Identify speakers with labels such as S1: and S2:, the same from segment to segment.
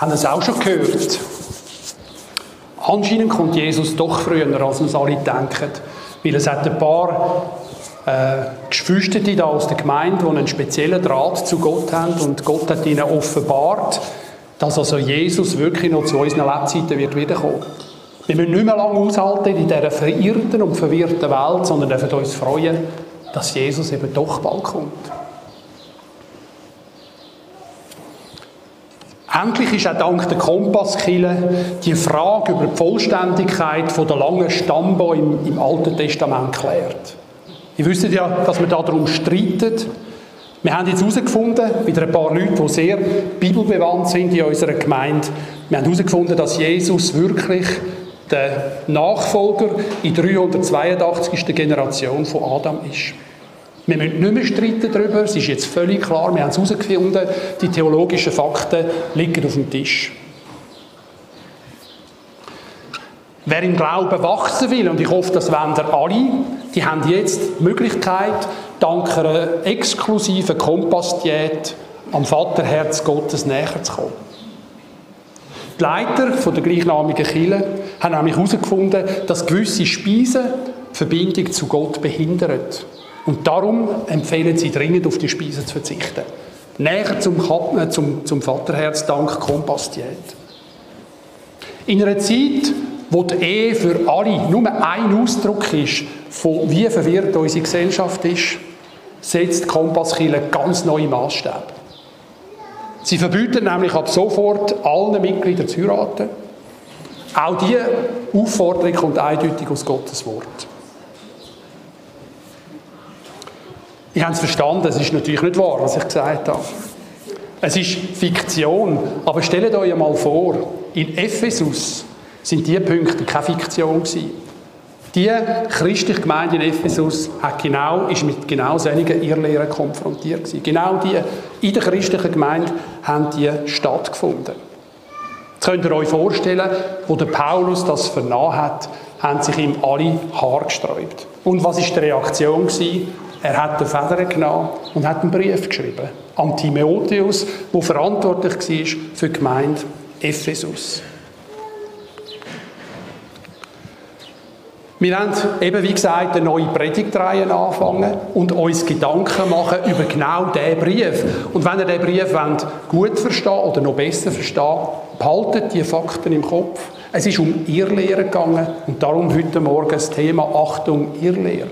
S1: haben es auch schon gehört. Anscheinend kommt Jesus doch früher, als uns alle denken. Weil es hat ein paar äh, Geschwister da aus der Gemeinde, die einen speziellen Draht zu Gott haben und Gott hat ihnen offenbart, dass also Jesus wirklich noch zu unseren Lebzeiten wird wiederkommen. Wir müssen nicht mehr lange aushalten in dieser verirrten und verwirrten Welt, sondern dürfen uns freuen, dass Jesus eben doch bald kommt. Endlich ist auch dank der Kompasskille die Frage über die Vollständigkeit der langen Stammbäume im Alten Testament geklärt. Ihr wisst ja, dass wir darum streiten. Wir haben jetzt herausgefunden, wieder ein paar Leute, die sehr bibelbewandt sind in unserer Gemeinde, wir haben herausgefunden, dass Jesus wirklich der Nachfolger in der 382. Generation von Adam ist. Wir müssen nicht mehr streiten darüber, es ist jetzt völlig klar, wir haben es herausgefunden, die theologischen Fakten liegen auf dem Tisch. Wer im Glauben wachsen will, und ich hoffe, das wollen alle, die haben jetzt die Möglichkeit, dank einer exklusiven Kompassdiät am Vaterherz Gottes näher zu kommen. Die Leiter der gleichnamigen Kirche haben nämlich herausgefunden, dass gewisse Speisen die Verbindung zu Gott behindern. Und darum empfehlen sie dringend, auf die Speisen zu verzichten. Näher zum, äh, zum, zum Vaterherz dank Kompassdiät. In einer Zeit, wo die Ehe für alle nur ein Ausdruck ist, von wie verwirrt unsere Gesellschaft ist, setzt Kompasskille ganz neue Maßstäbe. Sie verbieten nämlich ab sofort allen Mitgliedern zu heiraten. Auch diese Aufforderung kommt eindeutig aus Gottes Wort. Ich habe es verstanden, es ist natürlich nicht wahr, was ich gesagt habe. Es ist Fiktion, aber stellt euch mal vor, in Ephesus sind diese Punkte keine Fiktion gewesen. Die christliche Gemeinde in Ephesus hat genau, ist mit genau solchen Irrlehren konfrontiert gewesen. Genau die in der christlichen Gemeinde haben die stattgefunden. Jetzt könnt ihr euch vorstellen, wo der Paulus das vernahm hat, haben sich ihm alle Haare gesträubt. Und was ist die Reaktion gewesen? Er hat die Federn genommen und hat einen Brief geschrieben an Timotheus, der verantwortlich war für die Gemeinde Ephesus. Wir haben eben, wie gesagt, eine neue Predigtreihe anfangen und uns Gedanken machen über genau diesen Brief. Und wenn ihr diesen Brief wollt, gut versteht oder noch besser versteht, behaltet die Fakten im Kopf. Es ist um Irrlehre gegangen und darum heute Morgen das Thema Achtung, Irrlehre.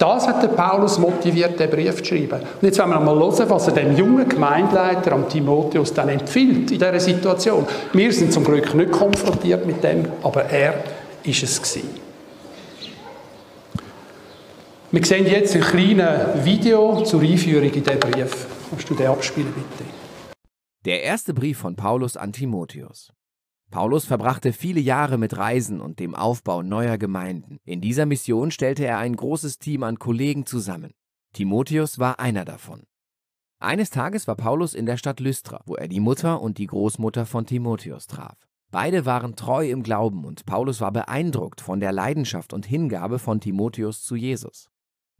S1: Das hat der Paulus motiviert, den Brief zu schreiben. Und jetzt wollen wir mal hören, was er dem jungen Gemeindeleiter, am Timotheus, dann empfiehlt in dieser Situation. Wir sind zum Glück nicht konfrontiert mit dem, aber er ist es gewesen. Wir sehen jetzt ein kleines Video zur Einführung in diesen Brief. Kannst du den abspielen, bitte?
S2: Der erste Brief von Paulus an Timotheus. Paulus verbrachte viele Jahre mit Reisen und dem Aufbau neuer Gemeinden. In dieser Mission stellte er ein großes Team an Kollegen zusammen. Timotheus war einer davon. Eines Tages war Paulus in der Stadt Lystra, wo er die Mutter und die Großmutter von Timotheus traf. Beide waren treu im Glauben und Paulus war beeindruckt von der Leidenschaft und Hingabe von Timotheus zu Jesus.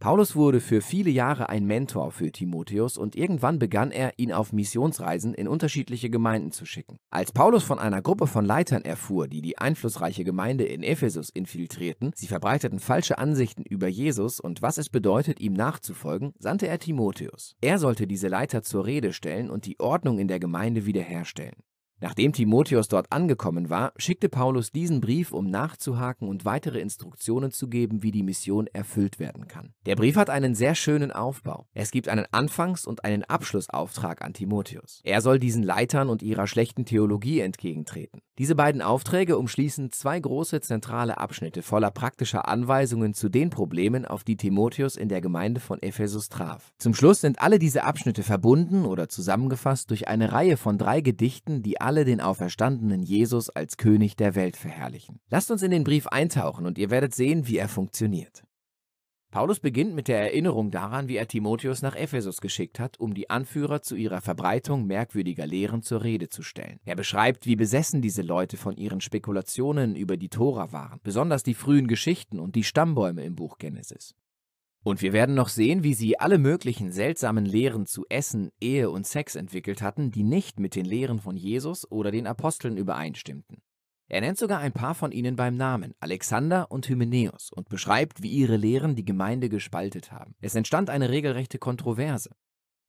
S2: Paulus wurde für viele Jahre ein Mentor für Timotheus und irgendwann begann er, ihn auf Missionsreisen in unterschiedliche Gemeinden zu schicken. Als Paulus von einer Gruppe von Leitern erfuhr, die die einflussreiche Gemeinde in Ephesus infiltrierten, sie verbreiteten falsche Ansichten über Jesus und was es bedeutet, ihm nachzufolgen, sandte er Timotheus. Er sollte diese Leiter zur Rede stellen und die Ordnung in der Gemeinde wiederherstellen. Nachdem Timotheus dort angekommen war, schickte Paulus diesen Brief, um nachzuhaken und weitere Instruktionen zu geben, wie die Mission erfüllt werden kann. Der Brief hat einen sehr schönen Aufbau. Es gibt einen Anfangs- und einen Abschlussauftrag an Timotheus. Er soll diesen Leitern und ihrer schlechten Theologie entgegentreten. Diese beiden Aufträge umschließen zwei große zentrale Abschnitte voller praktischer Anweisungen zu den Problemen, auf die Timotheus in der Gemeinde von Ephesus traf. Zum Schluss sind alle diese Abschnitte verbunden oder zusammengefasst durch eine Reihe von drei Gedichten, die alle den auferstandenen Jesus als König der Welt verherrlichen. Lasst uns in den Brief eintauchen und ihr werdet sehen, wie er funktioniert. Paulus beginnt mit der Erinnerung daran, wie er Timotheus nach Ephesus geschickt hat, um die Anführer zu ihrer Verbreitung merkwürdiger Lehren zur Rede zu stellen. Er beschreibt, wie besessen diese Leute von ihren Spekulationen über die Tora waren, besonders die frühen Geschichten und die Stammbäume im Buch Genesis. Und wir werden noch sehen, wie sie alle möglichen seltsamen Lehren zu Essen, Ehe und Sex entwickelt hatten, die nicht mit den Lehren von Jesus oder den Aposteln übereinstimmten. Er nennt sogar ein paar von ihnen beim Namen, Alexander und Hymenäus, und beschreibt, wie ihre Lehren die Gemeinde gespaltet haben. Es entstand eine regelrechte Kontroverse.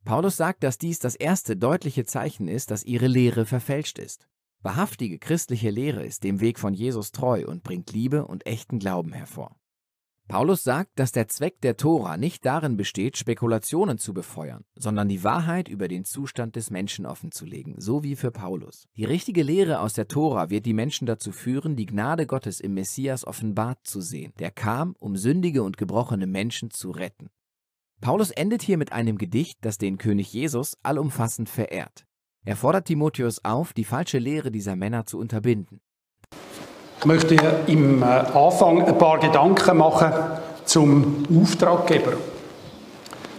S2: Paulus sagt, dass dies das erste deutliche Zeichen ist, dass ihre Lehre verfälscht ist. Wahrhaftige christliche Lehre ist dem Weg von Jesus treu und bringt Liebe und echten Glauben hervor. Paulus sagt, dass der Zweck der Tora nicht darin besteht, Spekulationen zu befeuern, sondern die Wahrheit über den Zustand des Menschen offenzulegen, so wie für Paulus. Die richtige Lehre aus der Tora wird die Menschen dazu führen, die Gnade Gottes im Messias offenbart zu sehen, der kam, um sündige und gebrochene Menschen zu retten. Paulus endet hier mit einem Gedicht, das den König Jesus allumfassend verehrt. Er fordert Timotheus auf, die falsche Lehre dieser Männer zu unterbinden.
S1: Ich möchte im äh, Anfang ein paar Gedanken machen zum Auftraggeber.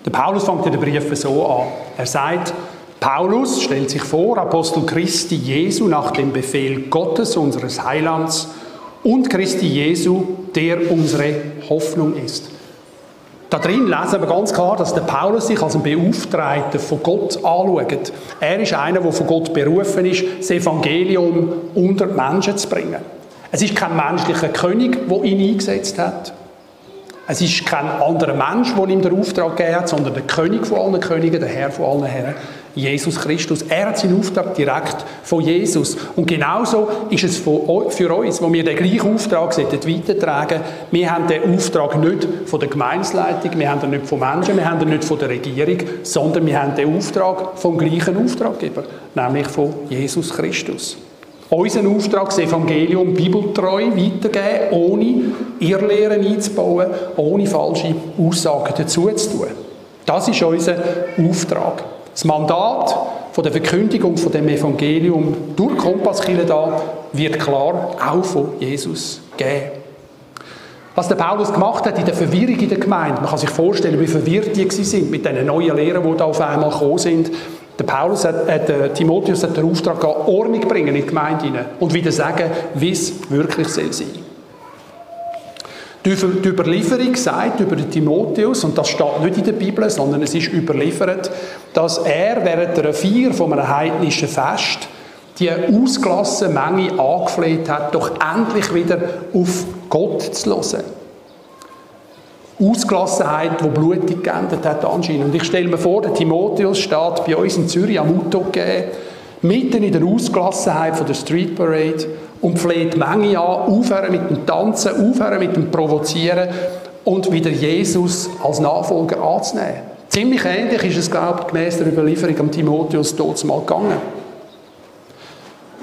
S1: Der Paulus fängt den Brief so an. Er sagt, Paulus stellt sich vor, Apostel Christi Jesu nach dem Befehl Gottes, unseres Heilands, und Christi Jesu, der unsere Hoffnung ist. Da drin lesen wir ganz klar, dass der Paulus sich als ein Beauftragter von Gott anschaut. Er ist einer, der von Gott berufen ist, das Evangelium unter die Menschen zu bringen. Es ist kein menschlicher König, der ihn eingesetzt hat. Es ist kein anderer Mensch, der ihm den Auftrag gegeben hat, sondern der König von allen Königen, der Herr von allen Herren, Jesus Christus. Er hat seinen Auftrag direkt von Jesus. Und genauso ist es für uns, wo wir den gleichen Auftrag weitertragen Wir haben den Auftrag nicht von der Gemeinsleitung, wir haben ihn nicht von Menschen, wir haben ihn nicht von der Regierung, sondern wir haben den Auftrag vom gleichen Auftraggeber, nämlich von Jesus Christus unseren Auftrag, das Evangelium bibeltreu weitergeben, ohne Irrlehren einzubauen, ohne falsche Aussagen dazu zu tun. Das ist unser Auftrag. Das Mandat von der Verkündigung von dem Evangelium durch Kompasskille da wird klar auch von Jesus geben. Was der Paulus gemacht hat in der Verwirrung in der Gemeinde, man kann sich vorstellen, wie verwirrt die sind mit den neuen Lehren, die da auf einmal gekommen sind. Der Paulus hat, äh, Timotheus hat den Auftrag gegeben, Ordnung bringen in die Gemeinde hinein und wieder sagen, wie es wirklich soll sein. Die Überlieferung sagt über den Timotheus, und das steht nicht in der Bibel, sondern es ist überliefert, dass er während der Feier von einem heidnischen Fest die ausgelassene Menge angefleht hat, doch endlich wieder auf Gott zu hören. Ausgelassenheit, die blutig geendet hat anscheinend. Und ich stelle mir vor, der Timotheus steht bei uns in Zürich am Utogä, mitten in der Ausgelassenheit von der Street Parade und fleht Menge an, aufhören mit dem Tanzen, aufhören mit dem Provozieren und wieder Jesus als Nachfolger anzunehmen. Ziemlich ähnlich ist es, glaube ich, gemäß der Überlieferung am Timotheus dort mal gegangen.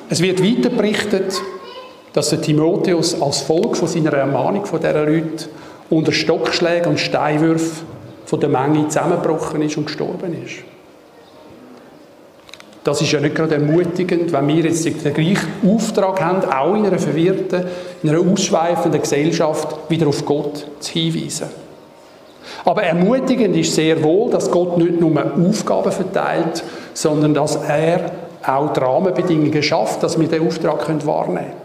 S1: Es wird weiter berichtet, dass der Timotheus als Volk von seiner Ermahnung von dieser Leute unter Stockschlägen und Steinwürfen von der Menge zusammengebrochen ist und gestorben ist. Das ist ja nicht gerade ermutigend, wenn wir jetzt den gleichen Auftrag haben, auch in einer verwirrten, in einer ausschweifenden Gesellschaft wieder auf Gott zu hinweisen. Aber ermutigend ist sehr wohl, dass Gott nicht nur Aufgaben verteilt, sondern dass er auch die Rahmenbedingungen schafft, dass wir den Auftrag wahrnehmen können.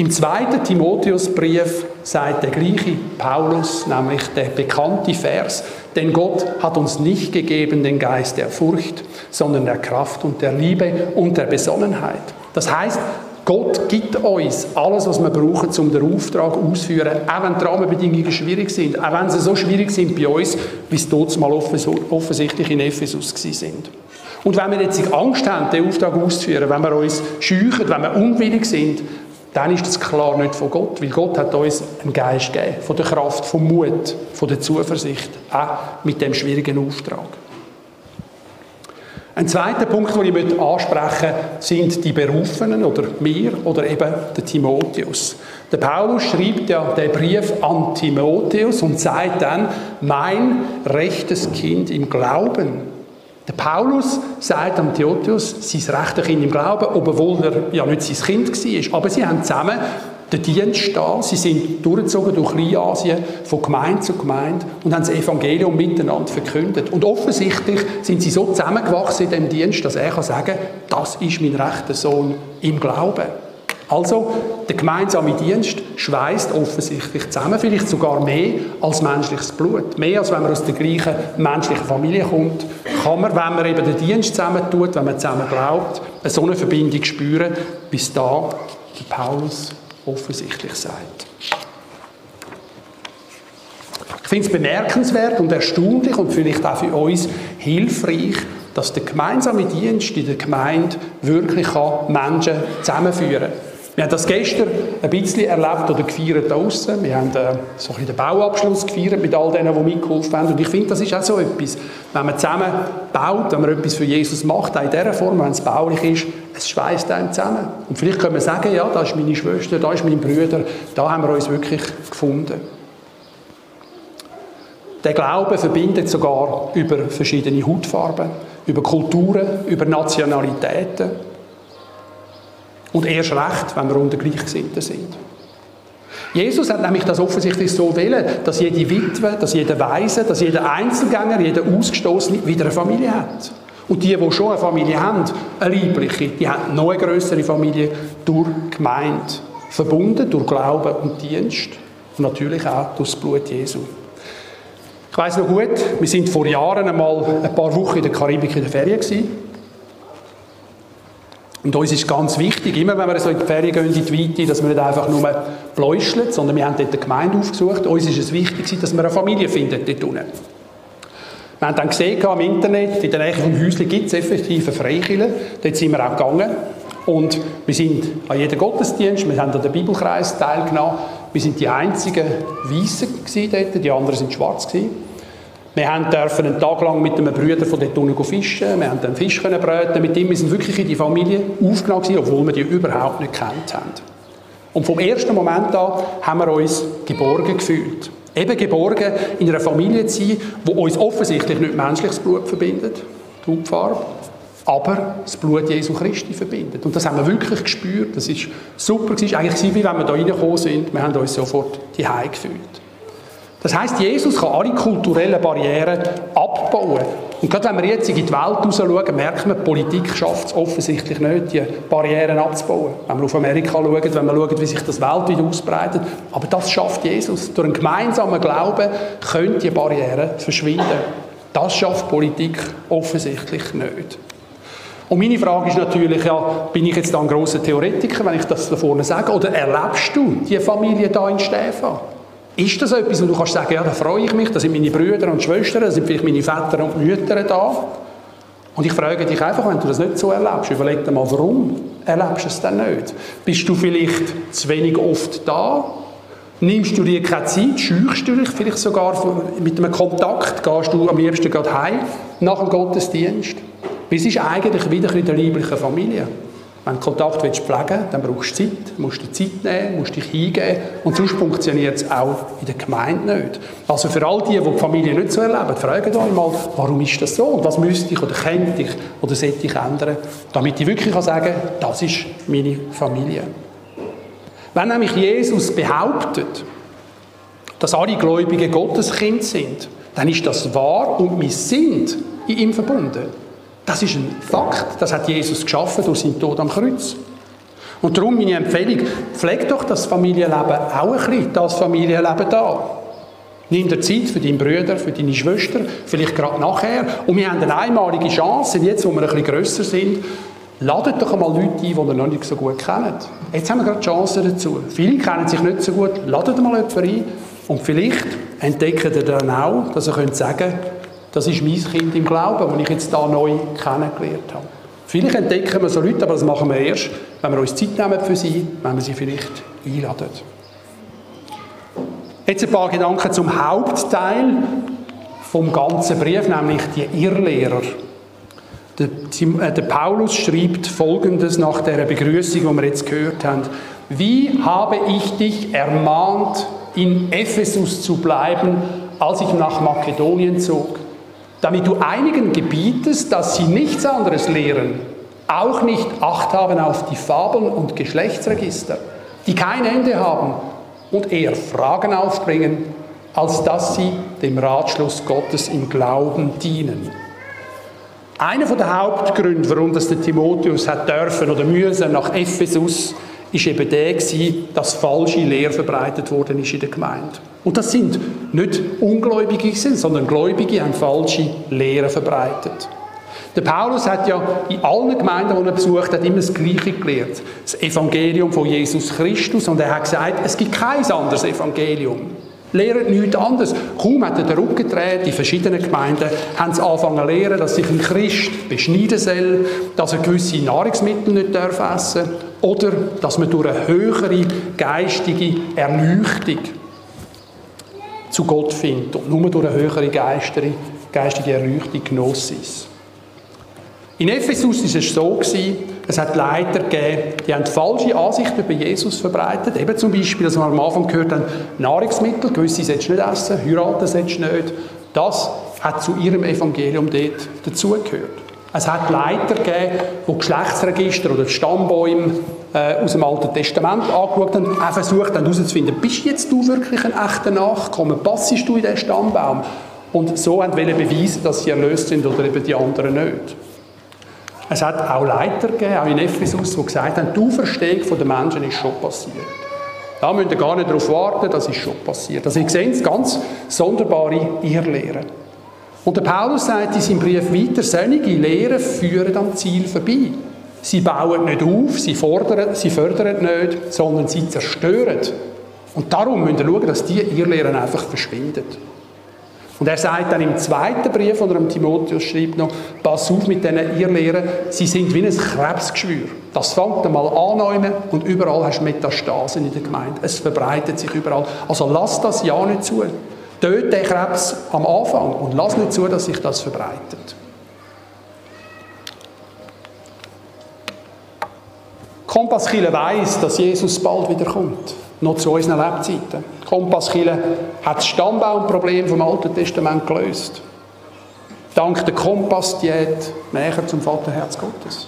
S1: Im zweiten Timotheusbrief sagt der gleiche Paulus, nämlich der bekannte Vers, denn Gott hat uns nicht gegeben den Geist der Furcht, sondern der Kraft und der Liebe und der Besonnenheit. Das heißt, Gott gibt uns alles, was wir brauchen, um den Auftrag auszuführen, auch wenn die Rahmenbedingungen schwierig sind, auch wenn sie so schwierig sind bei uns, wie es dort mal offensichtlich in Ephesus sind. Und wenn wir jetzt Angst haben, den Auftrag auszuführen, wenn wir uns scheuchen, wenn wir unwillig sind, dann ist das klar nicht von Gott, weil Gott hat uns einen Geist gegeben, von der Kraft, vom Mut, von der Zuversicht, auch mit dem schwierigen Auftrag. Ein zweiter Punkt, den ich ansprechen möchte, sind die Berufenen oder wir oder eben der Timotheus. Der Paulus schreibt ja den Brief an Timotheus und sagt dann, mein rechtes Kind im Glauben der Paulus sagt am Timotheus, sein rechter Kind im Glauben, obwohl er ja nicht sein Kind war. Aber sie haben zusammen den Dienst da. Sie sind durchgezogen durch Kleinasien, von Gemeinde zu Gemeinde und haben das Evangelium miteinander verkündet. Und offensichtlich sind sie so zusammengewachsen in dem Dienst, dass er kann sagen das ist mein rechter Sohn im Glauben. Also, der gemeinsame Dienst schweißt offensichtlich zusammen, vielleicht sogar mehr als menschliches Blut. Mehr als wenn man aus der gleichen menschlichen Familie kommt, kann man, wenn man eben den Dienst zusammen tut, wenn man zusammen glaubt, eine so eine Verbindung spüren, bis da der Paulus offensichtlich sagt. Ich finde es bemerkenswert und erstaunlich und vielleicht auch für uns hilfreich, dass der gemeinsame Dienst in der Gemeinde wirklich Menschen zusammenführen kann. Wir haben das gestern ein bisschen erlebt oder gefeiert draussen. Wir haben äh, so ein den Bauabschluss gefeiert mit all denen, die mitgeholfen haben. Und ich finde, das ist auch so etwas. Wenn man zusammen baut, wenn man etwas für Jesus macht, auch in dieser Form, wenn es baulich ist, es schweißt einen zusammen. Und vielleicht können wir sagen, ja, da ist meine Schwester, da ist mein Bruder, da haben wir uns wirklich gefunden. Der Glaube verbindet sogar über verschiedene Hautfarben, über Kulturen, über Nationalitäten. Und erst recht, wenn wir unter Gleichgesinnten sind. Jesus hat nämlich das offensichtlich so wollen, dass jede Witwe, dass jeder Weise, dass jeder Einzelgänger, jeder Ausgestoßene wieder eine Familie hat. Und die, die schon eine Familie haben, eine liebliche, die haben noch eine größere Familie durch Gemeinde. Verbunden durch Glauben und Dienst. Und natürlich auch durch das Blut Jesu. Ich weiß noch gut, wir sind vor Jahren einmal ein paar Wochen in der Karibik in der Ferien gewesen. Und uns ist ganz wichtig, immer wenn wir so in die Ferien gehen, in die Weite, dass wir nicht einfach nur pläuscheln, sondern wir haben dort eine Gemeinde aufgesucht. Uns ist es wichtig, dass wir eine Familie finden dort unten. Wir haben dann gesehen im Internet, in der Nähe vom Häuschen gibt es effektiv eine. Dort sind wir auch gegangen. Und wir sind an jedem Gottesdienst, wir haben an den Bibelkreis teilgenommen. Wir sind die einzigen Weißen dort, die anderen sind schwarz gewesen. Wir haben dürfen einen Tag lang mit einem Bruder von dort unten fischen. Wir haben einen Fisch können bröten mit ihm. Wir sind wirklich in die Familie aufgenommen gewesen, obwohl wir die überhaupt nicht kennt haben. Und vom ersten Moment an haben wir uns geborgen gefühlt. Eben geborgen in einer Familie zu sein, die uns offensichtlich nicht menschliches Blut verbindet, die Hautfarbe, aber das Blut Jesu Christi verbindet. Und das haben wir wirklich gespürt. Das ist super. Es war eigentlich wie wenn wir da reingekommen sind. Wir haben uns sofort die gefühlt. Das heißt, Jesus kann alle kulturellen Barrieren abbauen. Und gerade wenn wir jetzt in die Welt raus schauen, merkt man, Politik schafft es offensichtlich nicht, die Barrieren abzubauen. Wenn wir auf Amerika schauen, wenn wir schauen, wie sich das weltweit ausbreitet. Aber das schafft Jesus. Durch einen gemeinsamen Glauben können die Barrieren verschwinden. Das schafft Politik offensichtlich nicht. Und meine Frage ist natürlich, ja, bin ich jetzt ein grosser Theoretiker, wenn ich das da vorne sage, oder erlebst du die Familie da in Stefan? Ist das etwas, wo du kannst sagen, ja, da freue ich mich, da sind meine Brüder und Schwestern, da sind vielleicht meine Väter und Mütter da. Und ich frage dich einfach, wenn du das nicht so erlebst, überleg dir mal, warum erlebst du es denn nicht? Bist du vielleicht zu wenig oft da? Nimmst du dir keine Zeit? Scheuchst du dich vielleicht sogar mit einem Kontakt? Gehst du am liebsten gerade heim nach dem Gottesdienst? Wie ist eigentlich wieder in der lieblichen Familie? Wenn du Kontakt willst pflegen dann brauchst du Zeit, musst dir Zeit nehmen, musst dich hingeben und sonst funktioniert es auch in der Gemeinde nicht. Also für all die, die die Familie nicht so erleben, fragt euch mal, warum ist das so und was müsste ich oder könnte ich oder sollte ich ändern, damit ich wirklich sagen kann, das ist meine Familie. Wenn nämlich Jesus behauptet, dass alle Gläubigen Gotteskind sind, dann ist das wahr und wir sind in ihm verbunden. Das ist ein Fakt. Das hat Jesus geschaffen durch seinen Tod am Kreuz. Und darum meine Empfehlung, pfleg doch das Familienleben auch ein bisschen, das Familienleben da. Nimm dir Zeit für deinen Bruder, für deine Schwester, vielleicht gerade nachher. Und wir haben eine einmalige Chance, jetzt, wo wir ein bisschen grösser sind, ladet doch einmal Leute ein, die ihr noch nicht so gut kennt. Jetzt haben wir gerade die Chance dazu. Viele kennen sich nicht so gut, ladet mal jemanden ein und vielleicht entdeckt ihr dann auch, dass ihr könnt sagen das ist mein Kind im Glauben, das ich jetzt da neu kennengelernt habe. Vielleicht entdecken wir so Leute, aber das machen wir erst, wenn wir uns Zeit nehmen für sie, wenn wir sie vielleicht einladen. Jetzt ein paar Gedanken zum Hauptteil vom ganzen Brief, nämlich die Irrlehrer. Der, äh, Paulus schreibt Folgendes nach der Begrüßung, die wir jetzt gehört haben. Wie habe ich dich ermahnt, in Ephesus zu bleiben, als ich nach Makedonien zog? Damit du einigen gebietest, dass sie nichts anderes lehren, auch nicht Acht haben auf die Fabeln und Geschlechtsregister, die kein Ende haben und eher Fragen aufbringen, als dass sie dem Ratschluss Gottes im Glauben dienen. Einer der Hauptgründe, warum das der Timotheus hat dürfen oder müssen nach Ephesus, ist eben der gewesen, dass falsche Lehre verbreitet worden ist in der Gemeinde. Und das sind nicht Ungläubige, sondern Gläubige haben falsche Lehren verbreitet. Der Paulus hat ja in allen Gemeinden, die er besucht hat, immer das Gleiche gelehrt. Das Evangelium von Jesus Christus. Und er hat gesagt, es gibt kein anderes Evangelium. Lehrt nichts anderes. Kaum hat er den Rücken gedreht, die verschiedenen Gemeinden haben sie angefangen zu lehren, dass sich ein Christ beschneiden soll, dass er gewisse Nahrungsmittel nicht darf essen oder dass man durch eine höhere geistige Erleuchtung zu Gott findet und nur durch eine höhere geistige, geistige Erleuchtung Gnosis. In Ephesus war es so, es hat Leiter gegeben, die haben falsche Ansichten über Jesus verbreitet. Eben zum Beispiel, dass wir am Anfang gehört haben, Nahrungsmittel, gewisse sollst du nicht essen, heiraten sollst du nicht. Das hat zu ihrem Evangelium dort dazugehört. Es hat Leiter gegeben, die Geschlechtsregister oder Stammbäume äh, aus dem Alten Testament angeschaut haben, auch versucht haben herauszufinden, bist jetzt du wirklich ein echter Nachkomme, passest du in diesen Stammbaum? Und so haben wollen beweisen, dass sie erlöst sind oder eben die anderen nicht. Es hat auch Leiter gegeben, auch in Ephesus, die gesagt haben, die Auferstehung der Menschen ist schon passiert. Da müsst ihr gar nicht darauf warten, das ist schon passiert. Also ihr seht ganz sonderbare Irrlehren. Und der Paulus sagt in seinem Brief weiter, solche Lehren führen am Ziel vorbei. Sie bauen nicht auf, sie, fordern, sie fördern nicht, sondern sie zerstören. Und darum müsst ihr schauen, dass diese Irrlehren einfach verschwinden. Und er sagt dann im zweiten Brief, von er Timotheus schreibt noch, pass auf mit diesen Irrlehren, sie sind wie ein Krebsgeschwür. Das fängt einmal an und überall hast du Metastasen in der Gemeinde. Es verbreitet sich überall. Also lass das ja nicht zu. Töte den Krebs am Anfang und lass nicht zu, dass sich das verbreitet. Kompasskille weiß, dass Jesus bald wiederkommt noch zu unseren Lebzeiten. Kompasskille hat das Stammbaumproblem vom Alten Testament gelöst. Dank der Kompassdiät näher zum Vaterherz Gottes.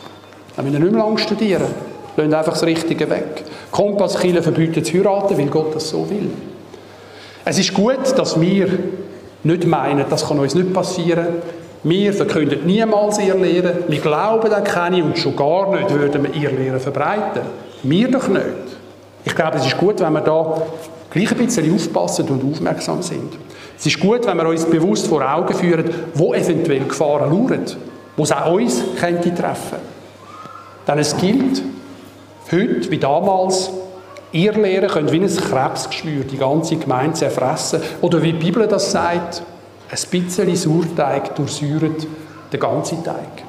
S1: Da müssen wir nicht mehr lange studieren. Lassen einfach das Richtige weg. Kompasskille verbietet zu heiraten, weil Gott das so will. Es ist gut, dass wir nicht meinen, das kann uns nicht passieren. Wir verkünden niemals ihr Lehren. Wir glauben an keine und schon gar nicht würden wir ihr Lehren verbreiten. Wir doch nicht. Ich glaube, es ist gut, wenn wir da gleich ein bisschen aufpassen und aufmerksam sind. Es ist gut, wenn wir uns bewusst vor Augen führen, wo eventuell Gefahren lauern, wo es auch uns könnte treffen. Denn es gilt, heute wie damals, ihr Lehre könnt wie ein Krebsgeschwür die ganze Gemeinde zerfressen. Oder wie die Bibel das sagt, ein bisschen Sauerteig durchsäuert den ganzen Teig.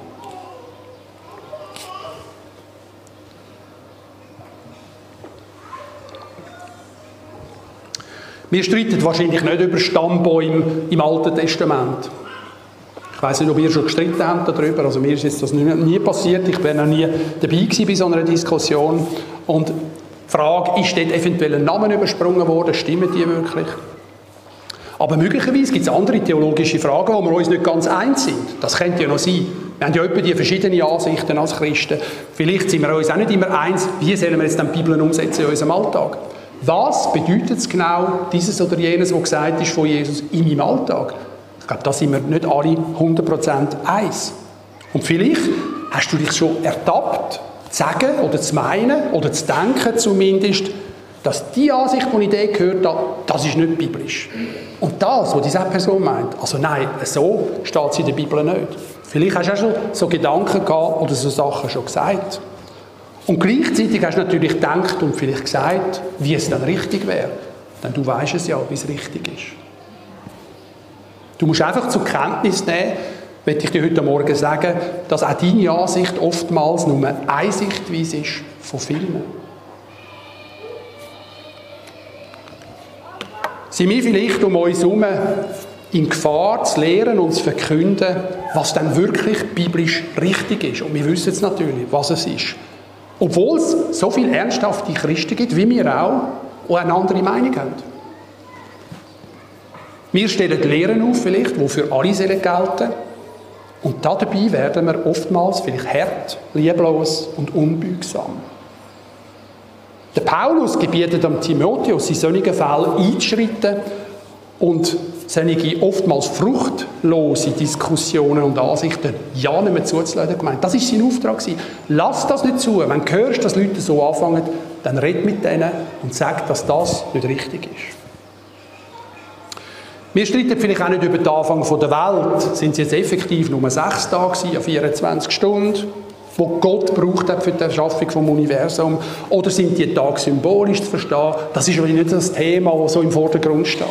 S1: Wir streiten wahrscheinlich nicht über Stammbäume im Alten Testament. Ich weiß nicht, ob ihr schon gestritten habt darüber. Also mir ist jetzt das nie passiert. Ich bin noch nie dabei bei so einer Diskussion. Und Frage, ist dort eventuell ein Name übersprungen worden? Stimmen die wirklich? Aber möglicherweise gibt es andere theologische Fragen, wo wir uns nicht ganz eins sind. Das könnte ja noch sein. Wir haben ja etwa die verschiedenen Ansichten als Christen. Vielleicht sind wir uns auch nicht immer eins, wie sollen wir jetzt die Bibel umsetzen in unserem Alltag. Was bedeutet es genau, dieses oder jenes, was gesagt ist von Jesus in meinem Alltag? Ich glaube, da sind wir nicht alle 100% eins. Und vielleicht hast du dich schon ertappt, zu sagen oder zu meinen oder zu denken zumindest, dass die Ansicht, die ich dir gehört habe, das ist nicht biblisch. Und das, was diese Person meint, also nein, so steht es in der Bibel nicht. Vielleicht hast du auch schon so Gedanken gehabt oder so Sachen schon gesagt. Und gleichzeitig hast du natürlich gedacht und vielleicht gesagt, wie es dann richtig wäre. Denn du weißt es ja, wie es richtig ist. Du musst einfach zur Kenntnis nehmen, möchte ich dir heute Morgen sagen, dass auch deine Ansicht oftmals nur eine Sichtweise ist von vielen. Sind wir vielleicht um uns herum in Gefahr zu lehren und zu verkünden, was dann wirklich biblisch richtig ist? Und wir wissen es natürlich, was es ist. Obwohl es so viele ernsthafte Christen gibt, wie wir auch, die eine andere Meinung haben. Wir stellen Lehren auf, vielleicht, die für alle gelten Und dabei werden wir oftmals vielleicht hart, lieblos und unbeugsam. Der Paulus gebietet am Timotheus, in solchen Fällen einzuschreiten und solche oftmals fruchtlose Diskussionen und Ansichten ja nicht mehr zuzulassen gemeint. Das ist sein Auftrag. Lass das nicht zu. Wenn du hörst, dass Leute so anfangen, dann red mit denen und sag, dass das nicht richtig ist. Wir streiten vielleicht auch nicht über den Anfang der Welt. Sind es jetzt effektiv nur sechs Tage an 24 Stunden, wo Gott braucht hat für die Erschaffung des Universums? Oder sind die Tage symbolisch zu verstehen? Das ist nicht das Thema, das so im Vordergrund steht.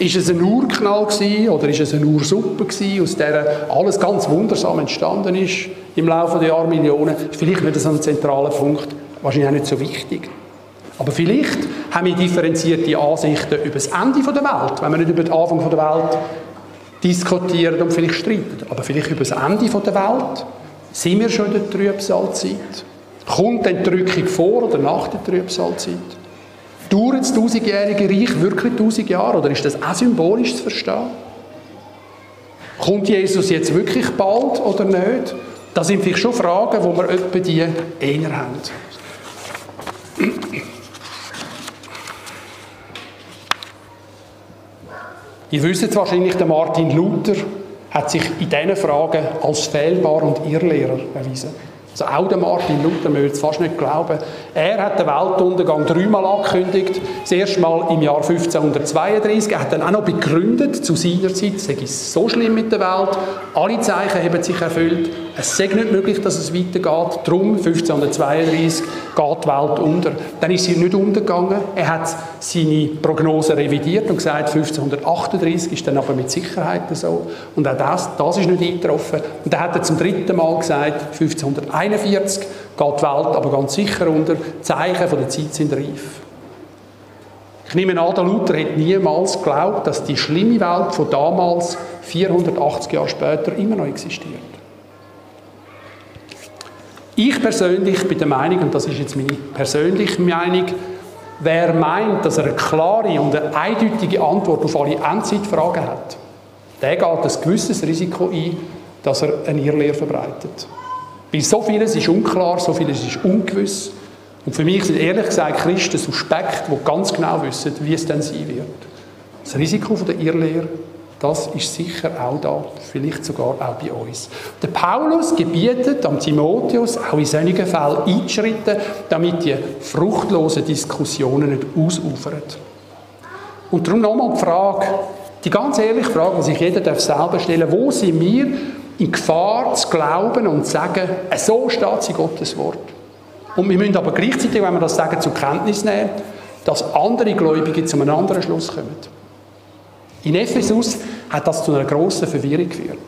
S1: Ist es ein Urknall gewesen, oder ist es eine Ursuppe gewesen, aus der alles ganz wundersam entstanden ist im Laufe der Jahrmillionen? Vielleicht nicht so ein zentraler Punkt, wahrscheinlich auch nicht so wichtig. Aber vielleicht haben wir differenzierte Ansichten über das Ende der Welt, wenn wir nicht über den Anfang der Welt diskutieren und vielleicht streiten. Aber vielleicht über das Ende der Welt. Sind wir schon in der Trübsalzeit? Kommt die Entrückung vor oder nach der Trübsalzeit? Dauert das tausendjährige Reich wirklich tausend Jahre oder ist das auch symbolisch zu verstehen? Kommt Jesus jetzt wirklich bald oder nicht? Das sind vielleicht schon Fragen, wo wir etwa die eher haben. Ihr wisst wahrscheinlich, der Martin Luther hat sich in diesen Fragen als fehlbar und Irrlehrer erwiesen. Also auch der Martin Luther, man würde es fast nicht glauben. Er hat den Weltuntergang dreimal angekündigt. Das erste Mal im Jahr 1532. Er hat dann auch noch begründet, zu seiner Zeit, es sei so schlimm mit der Welt. Alle Zeichen haben sich erfüllt. Es sei nicht möglich, dass es weitergeht. Darum, 1532, geht die Welt unter. Dann ist sie nicht untergegangen. Er hat seine Prognose revidiert und gesagt, 1538 ist dann aber mit Sicherheit so. Und auch das, das ist nicht eingetroffen. Und dann hat er zum dritten Mal gesagt, 1541 geht die Welt aber ganz sicher unter. Die Zeichen der Zeit sind reif. Ich nehme an, der Luther hätte niemals geglaubt, dass die schlimme Welt von damals, 480 Jahre später, immer noch existiert. Ich persönlich bin der Meinung, und das ist jetzt meine persönliche Meinung, wer meint, dass er eine klare und eine eindeutige Antwort auf alle Endzeitfragen hat, der geht ein gewisses Risiko ein, dass er eine Irrlehre verbreitet. Weil so vieles ist unklar, so vieles ist ungewiss. Und für mich sind ehrlich gesagt Christen suspekt, die ganz genau wissen, wie es dann sein wird. Das Risiko der Irrlehre das ist sicher auch da, vielleicht sogar auch bei uns. Der Paulus gebietet am Timotheus, auch in solchen Fällen einzuschreiten, damit die fruchtlosen Diskussionen nicht ausufern. Und darum nochmal die Frage, die ganz ehrliche Frage, die sich jeder selber stellen darf, wo sind wir in Gefahr zu glauben und zu sagen, so steht sie Gottes Wort. Und wir müssen aber gleichzeitig, wenn wir das sagen, zur Kenntnis nehmen, dass andere Gläubige zu einem anderen Schluss kommen. In Ephesus hat das zu einer grossen Verwirrung geführt.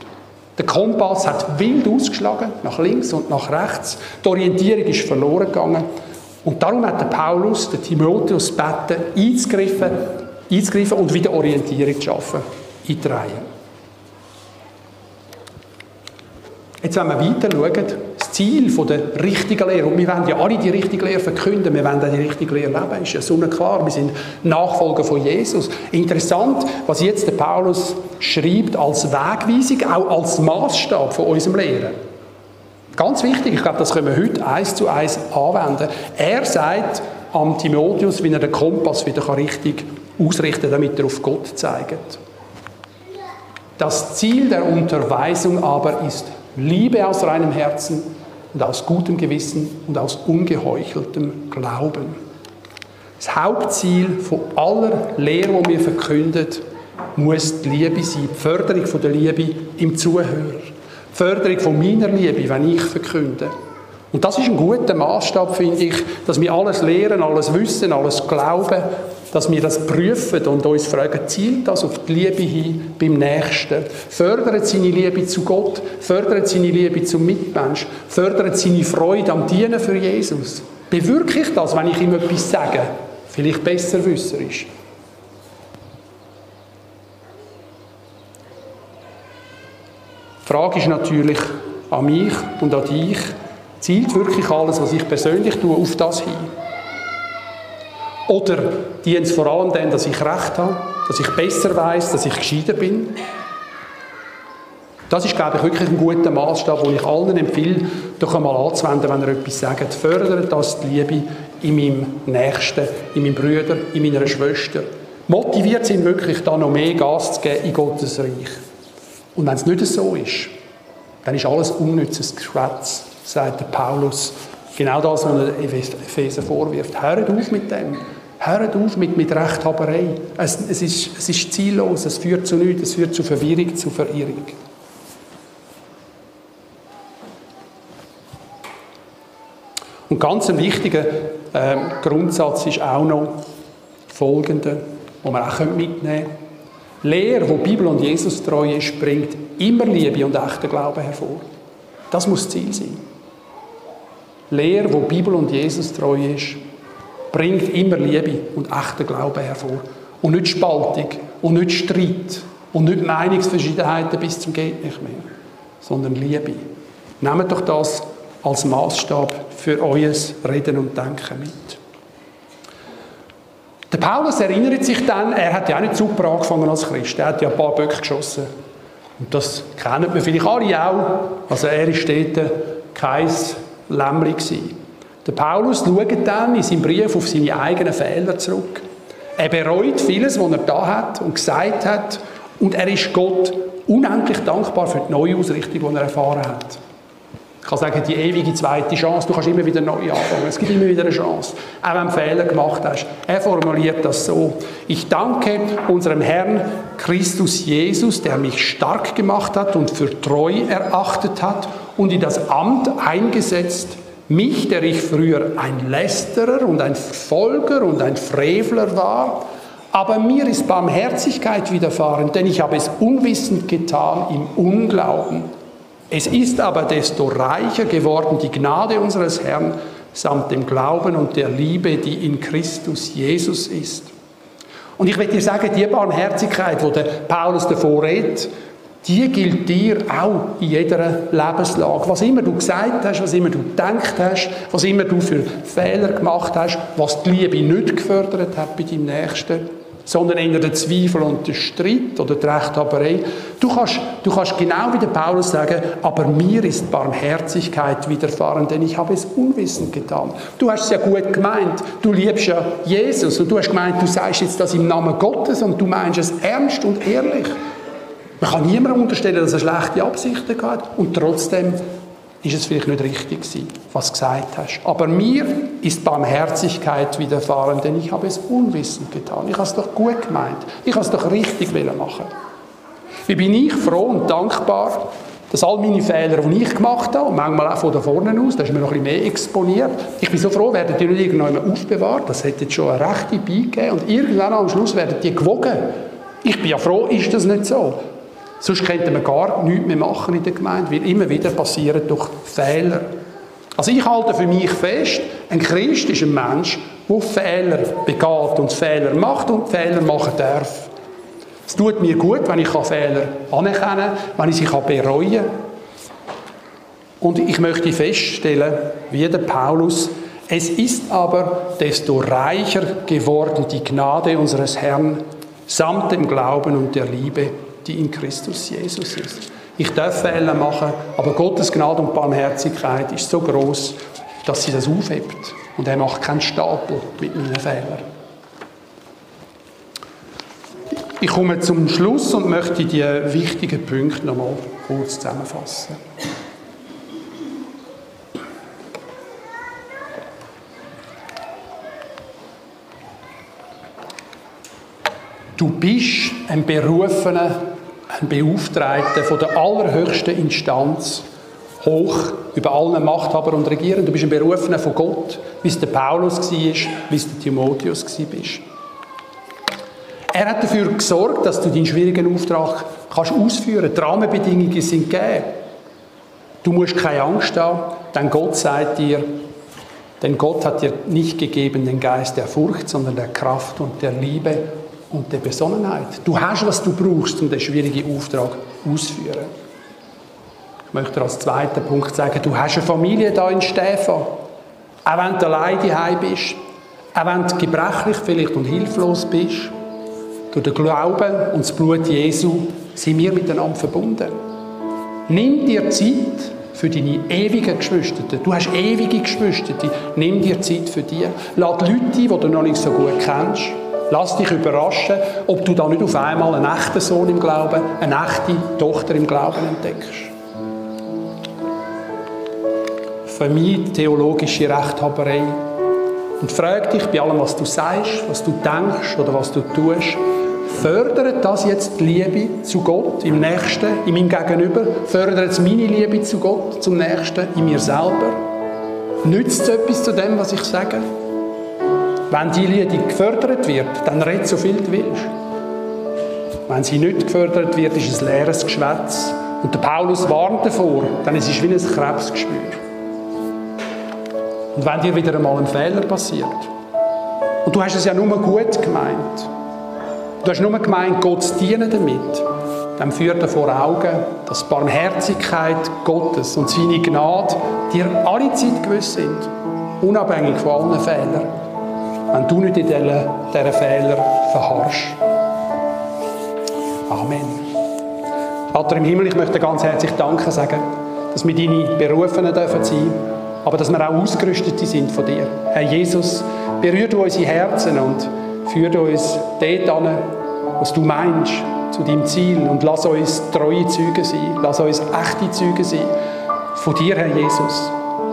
S1: Der Kompass hat wild ausgeschlagen, nach links und nach rechts. Die Orientierung ist verloren gegangen. Und darum hat der Paulus den Timotheus gebeten, einzugreifen, einzugreifen und wieder Orientierung zu schaffen in die Reihe. Jetzt, wenn wir weiter schauen, Ziel der richtigen Lehre, und wir wollen ja alle die richtige Lehre verkünden, wir wollen auch die richtige Lehre leben, ist ja so klar, wir sind Nachfolger von Jesus. Interessant, was jetzt der Paulus schreibt als Wegweisung, auch als Maßstab von unserem Lehren. Ganz wichtig, ich glaube, das können wir heute eins zu eins anwenden. Er sagt am Timotheus, wie er den Kompass wieder richtig ausrichten kann, damit er auf Gott zeigt. Das Ziel der Unterweisung aber ist Liebe aus reinem Herzen und aus gutem Gewissen und aus ungeheucheltem Glauben. Das Hauptziel von aller Lehre, die wir verkünden, muss die Liebe sein, die Förderung von der Liebe im Zuhörer, die Förderung von meiner Liebe, wenn ich verkünde. Und das ist ein guter Maßstab, finde ich, dass wir alles lehren, alles wissen, alles glauben, dass wir das prüfen und uns fragen, zielt das auf die Liebe hin beim Nächsten? Fördert seine Liebe zu Gott? Fördert seine Liebe zum Mitmensch? Fördert seine Freude am Dienen für Jesus? Bewirke ich das, wenn ich ihm etwas sage? Vielleicht besser wisserisch. Die Frage ist natürlich an mich und an dich, zielt wirklich alles, was ich persönlich tue, auf das hin? Oder dient es vor allem dann, dass ich Recht habe, dass ich besser weiß, dass ich gescheiter bin? Das ist, glaube ich, wirklich ein guter Maßstab, den ich allen empfehle, doch einmal anzuwenden, wenn er etwas sagt. Fördert das die Liebe in meinem Nächsten, in meinem Bruder, in meiner Schwester. Motiviert sind wirklich, da noch mehr Gas zu geben in Gottes Reich. Und wenn es nicht so ist, dann ist alles unnützes Geschwätz, sagt der Paulus Genau das, was er Epheser vorwirft. Hört auf mit dem. Hört auf mit, mit Rechthaberei. Es, es, ist, es ist ziellos, es führt zu nichts, es führt zu Verwirrung, zu Verirrung. Und ganz ein wichtiger äh, Grundsatz ist auch noch folgender, den wir auch mitnehmen können. Lehre, wo Bibel und Jesus treu ist, bringt immer Liebe und echten Glauben hervor. Das muss Ziel sein. Lehre, wo Bibel und Jesus treu ist, bringt immer Liebe und echten Glauben hervor. Und nicht Spaltung und nicht Streit und nicht Meinungsverschiedenheiten bis zum geht nicht mehr, sondern Liebe. Nehmt doch das als Maßstab für euer Reden und Denken mit. Der Paulus erinnert sich dann, er hat ja auch nicht super angefangen als Christ, er hat ja ein paar Böcke geschossen. Und das kennen wir vielleicht alle auch. Also er war dort kein Lämmchen. Der Paulus schaut dann in seinem Brief auf seine eigenen Fehler zurück. Er bereut vieles, was er da hat und gesagt hat. Und er ist Gott unendlich dankbar für die neue Ausrichtung, die er erfahren hat. Ich kann sagen, die ewige zweite Chance, du kannst immer wieder neu anfangen. Es gibt immer wieder eine Chance, auch wenn du Fehler gemacht hast. Er formuliert das so. Ich danke unserem Herrn Christus Jesus, der mich stark gemacht hat und für treu erachtet hat und in das Amt eingesetzt. Mich, der ich früher ein Lästerer und ein Verfolger und ein Frevler war, aber mir ist Barmherzigkeit widerfahren, denn ich habe es unwissend getan im Unglauben. Es ist aber desto reicher geworden die Gnade unseres Herrn samt dem Glauben und der Liebe, die in Christus Jesus ist. Und ich will dir sagen, die Barmherzigkeit, wo der Paulus davor redet, die gilt dir auch in jeder Lebenslage. Was immer du gesagt hast, was immer du gedacht hast, was immer du für Fehler gemacht hast, was die Liebe nicht gefördert hat bei deinem Nächsten, sondern eher der Zweifel und der Streit oder die Rechthaberei. Du kannst, du kannst genau wie der Paulus sagen, aber mir ist Barmherzigkeit widerfahren, denn ich habe es unwissend getan. Du hast es ja gut gemeint, du liebst ja Jesus und du hast gemeint, du sagst jetzt das im Namen Gottes und du meinst es ernst und ehrlich. Man kann niemandem unterstellen, dass er schlechte Absichten hat und trotzdem ist es vielleicht nicht richtig gewesen, was du gesagt hast. Aber mir ist Barmherzigkeit widerfahren, denn ich habe es unwissend getan. Ich habe es doch gut gemeint. Ich habe es doch richtig machen Wie bin ich froh und dankbar, dass all meine Fehler, die ich gemacht habe, und manchmal auch von da vorne aus, da ist mir noch ein bisschen mehr exponiert, ich bin so froh, werden die nicht irgendwann aufbewahrt, das hätte jetzt schon eine rechte beigegeben, und irgendwann am Schluss werden die gewogen. Ich bin ja froh, ist das nicht so. Sonst könnte man gar nichts mehr machen in der Gemeinde, weil immer wieder passieren durch Fehler. Also ich halte für mich fest, ein Christ ist ein Mensch, der Fehler begeht und Fehler macht und Fehler machen darf. Es tut mir gut, wenn ich Fehler anerkennen kann, wenn ich sie bereuen kann. Und ich möchte feststellen, wie der Paulus, es ist aber desto reicher geworden die Gnade unseres Herrn samt dem Glauben und der Liebe, die in Christus Jesus ist. Ich darf Fehler machen, aber Gottes Gnade und Barmherzigkeit ist so groß, dass sie das aufhebt. Und er macht keinen Stapel mit meinen Fehlern. Ich komme zum Schluss und möchte die wichtigen Punkte noch mal kurz zusammenfassen. Du bist ein berufener, ein Beauftragter von der allerhöchsten Instanz, hoch über allen Machthaber und Regieren. Du bist ein Berufener von Gott, wie es der Paulus war, wie es der Timotheus war. Er hat dafür gesorgt, dass du deinen schwierigen Auftrag kannst ausführen kannst. Die Rahmenbedingungen sind gegeben. Du musst keine Angst haben, denn Gott sagt dir, denn Gott hat dir nicht gegeben den Geist der Furcht, sondern der Kraft und der Liebe und der Besonnenheit. Du hast, was du brauchst, um den schwierigen Auftrag auszuführen. Ich möchte als zweiten Punkt sagen, du hast eine Familie da in Stefan. Auch wenn du allein daheim bist, auch wenn du gebrechlich vielleicht und hilflos bist, durch den Glauben und das Blut Jesu sind wir miteinander verbunden. Nimm dir Zeit für deine ewigen Geschwister. Du hast ewige Geschwister. Nimm dir Zeit für die. Lass die Leute ein, die du noch nicht so gut kennst. Lass dich überraschen, ob du da nicht auf einmal einen echten Sohn im Glauben, eine echte Tochter im Glauben entdeckst. vermeid theologische Rechthaberei und frag dich bei allem, was du sagst, was du denkst oder was du tust, fördert das jetzt die Liebe zu Gott im Nächsten, in meinem Gegenüber? Fördert es meine Liebe zu Gott, zum Nächsten, in mir selber? Nützt es etwas zu dem, was ich sage? Wenn die Liebe gefördert wird, dann red so viel du willst. Wenn sie nicht gefördert wird, ist es leeres Geschwätz. Und der Paulus warnt davor, denn es ist wie ein Krebsgespür. Und wenn dir wieder einmal ein Fehler passiert, und du hast es ja nur gut gemeint, du hast nur gemeint, Gott zu dienen damit, dann führt er vor Augen, dass Barmherzigkeit Gottes und seine Gnade dir alle Zeit gewiss sind, unabhängig von allen Fehlern, wenn du nicht in diesen, Fehlern verharrst. Amen. Vater im Himmel, ich möchte ganz herzlich Danke sagen, dass wir deine Berufenen dürfen sein aber dass wir auch ausgerüstet sind von dir. Herr Jesus, berühr du unsere Herzen und führ uns dort an, was du meinst, zu deinem Ziel und lass uns treue Züge sein, lass uns echte Züge sein von dir, Herr Jesus.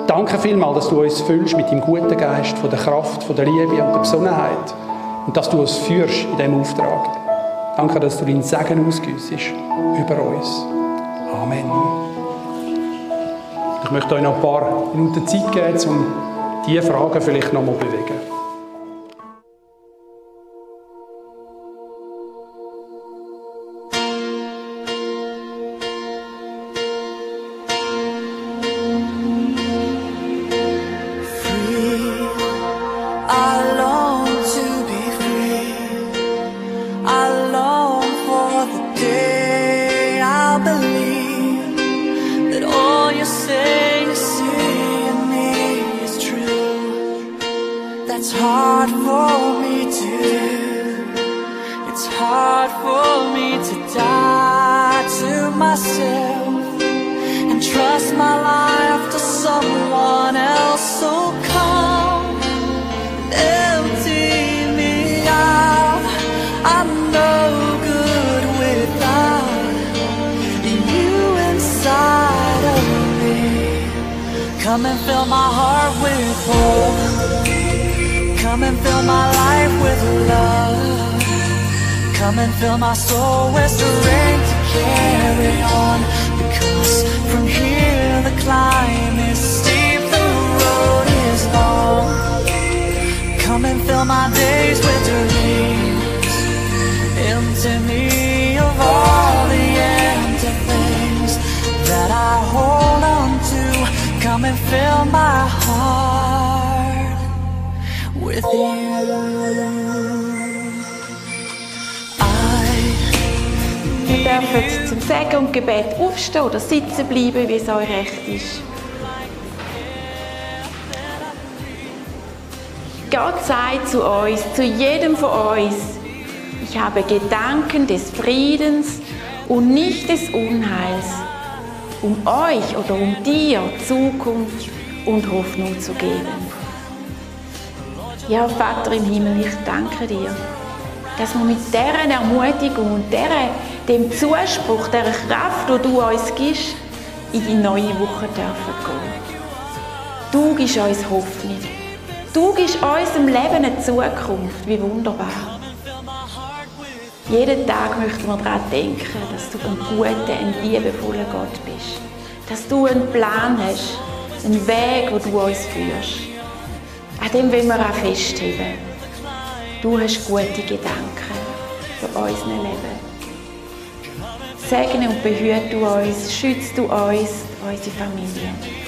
S1: Danke vielmals, dass du uns füllst mit dem guten Geist, von der Kraft, von der Liebe und der Besonnenheit und dass du uns führst in diesem Auftrag. Danke, dass du deinen Segen ausgüssest über uns. Amen. Ich möchte euch noch ein paar Minuten Zeit geben, um diese Fragen vielleicht noch mal zu bewegen.
S3: Come and fill my heart with hope. Come and fill my life with love. Come and fill my soul with strength to carry on. Because from here the climb is steep, the road is long. Come and fill my days with dreams. Empty me of all the empty things that I hold. Come and fill my heart with you.
S4: Ihr dürft zum Segen und Gebet aufstehen oder sitzen bleiben, wie es euch recht ist. Gott sagt zu uns, zu jedem von uns, ich habe Gedanken des Friedens und nicht des Unheils, um euch oder um dir Zukunft und Hoffnung zu geben. Ja, Vater im Himmel, ich danke dir, dass wir mit dieser Ermutigung und dieser, dem Zuspruch, der Kraft, die du uns gibst, in die neue Woche dürfen gehen. Du gibst uns Hoffnung. Du gibst unserem Leben eine Zukunft. Wie wunderbar. Jeden Tag möchten wir daran denken, dass du ein guter, ein liebevoller Gott bist. Dass du einen Plan hast, einen Weg, wo du uns führst. An dem wollen wir auch festheben. Du hast gute Gedanken für unser Leben. Segne und behüte du uns, schütze du uns, unsere Familie.